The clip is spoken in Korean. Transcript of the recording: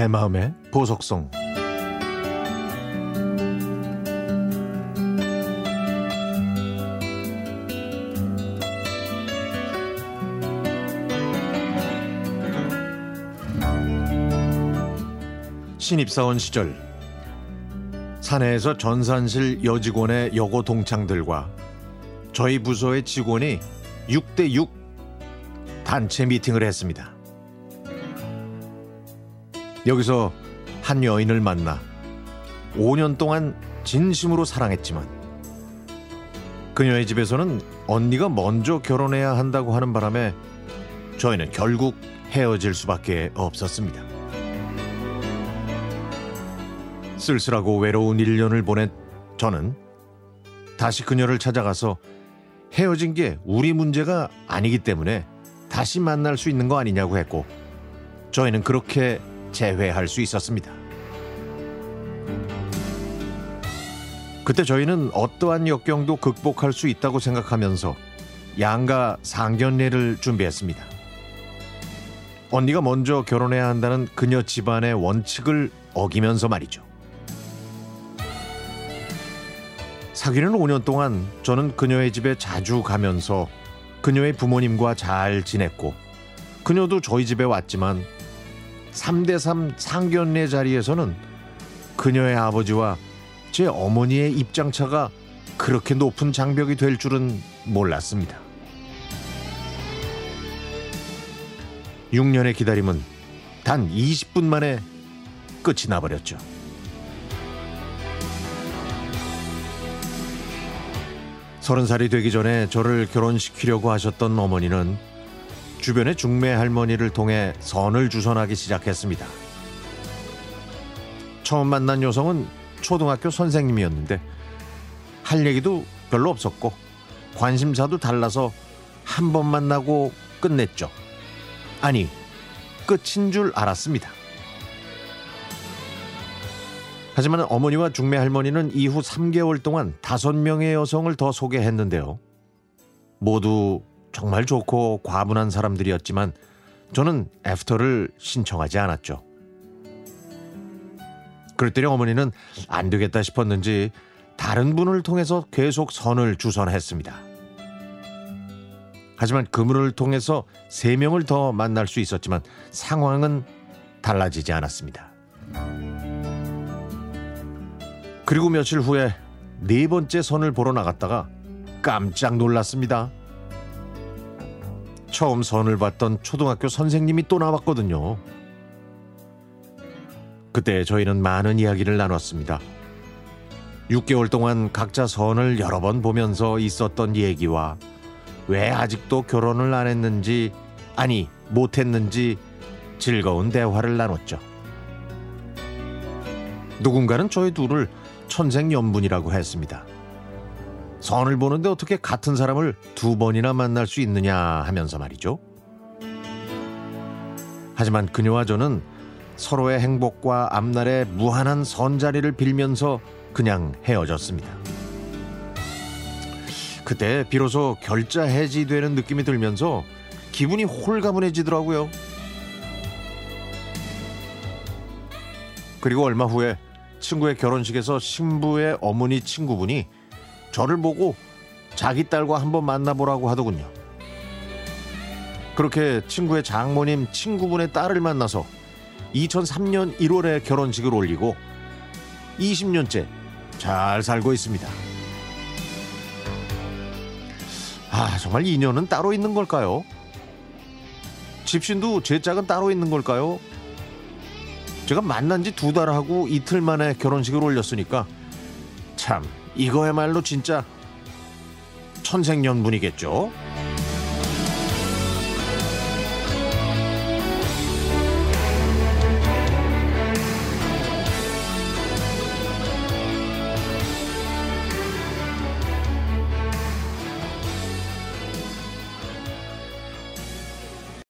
내 마음의 보석성 신입사원 시절 사내에서 전산실 여직원의 여고 동창들과 저희 부서의 직원이 6대6 단체 미팅을 했습니다. 여기서 한 여인을 만나 5년 동안 진심으로 사랑했지만 그녀의 집에서는 언니가 먼저 결혼해야 한다고 하는 바람에 저희는 결국 헤어질 수밖에 없었습니다. 쓸쓸하고 외로운 1년을 보낸 저는 다시 그녀를 찾아가서 헤어진 게 우리 문제가 아니기 때문에 다시 만날 수 있는 거 아니냐고 했고 저희는 그렇게 재회할 수 있었습니다. 그때 저희는 어떠한 역경도 극복할 수 있다고 생각하면서 양가 상견례를 준비했습니다. 언니가 먼저 결혼해야 한다는 그녀 집안의 원칙을 어기면서 말이죠. 사귀는 5년 동안 저는 그녀의 집에 자주 가면서 그녀의 부모님과 잘 지냈고 그녀도 저희 집에 왔지만 3대3 상견례 자리에서는 그녀의 아버지와 제 어머니의 입장차가 그렇게 높은 장벽이 될 줄은 몰랐습니다. 6년의 기다림은 단 20분 만에 끝이 나버렸죠. 서른 살이 되기 전에 저를 결혼시키려고 하셨던 어머니는 주변의 중매 할머니를 통해 선을 주선하기 시작했습니다. 처음 만난 여성은 초등학교 선생님이었는데 할 얘기도 별로 없었고 관심사도 달라서 한 번 만나고 끝냈죠. 아니, 끝인 줄 알았습니다. 하지만 어머니와 중매 할머니는 이후 3개월 동안 다섯 명의 여성을 더 소개했는데요. 모두 정말 좋고 과분한 사람들이었지만 저는 애프터를 신청하지 않았죠. 그랬더니 어머니는 안 되겠다 싶었는지 다른 분을 통해서 계속 선을 주선했습니다. 하지만 그분을 통해서 세 명을 더 만날 수 있었지만 상황은 달라지지 않았습니다. 그리고 며칠 후에 네 번째 선을 보러 나갔다가 깜짝 놀랐습니다. 처음 선을 봤던 초등학교 선생님이 또 나왔거든요. 그때 저희는 많은 이야기를 나눴습니다. 6개월 동안 각자 선을 여러 번 보면서 있었던 얘기와 왜 아직도 결혼을 안 했는지, 아니, 못 했는지 즐거운 대화를 나눴죠. 누군가는 저희 둘을 천생연분이라고 했습니다. 선을 보는데 어떻게 같은 사람을 두 번이나 만날 수 있느냐 하면서 말이죠. 하지만 그녀와 저는 서로의 행복과 앞날의 무한한 선자리를 빌면서 그냥 헤어졌습니다. 그때 비로소 결자 해지되는 느낌이 들면서 기분이 홀가분해지더라고요. 그리고 얼마 후에 친구의 결혼식에서 신부의 어머니 친구분이 저를 보고 자기 딸과 한번 만나보라고 하더군요. 그렇게 친구의 장모님 친구분의 딸을 만나서 2003년 1월에 결혼식을 올리고 20년째 잘 살고 있습니다. 아, 정말 인연은 따로 있는 걸까요? 집신도 제 짝은 따로 있는 걸까요? 제가 만난 지 두 달하고 이틀 만에 결혼식을 올렸으니까 참 이거야말로 진짜 천생연분이겠죠.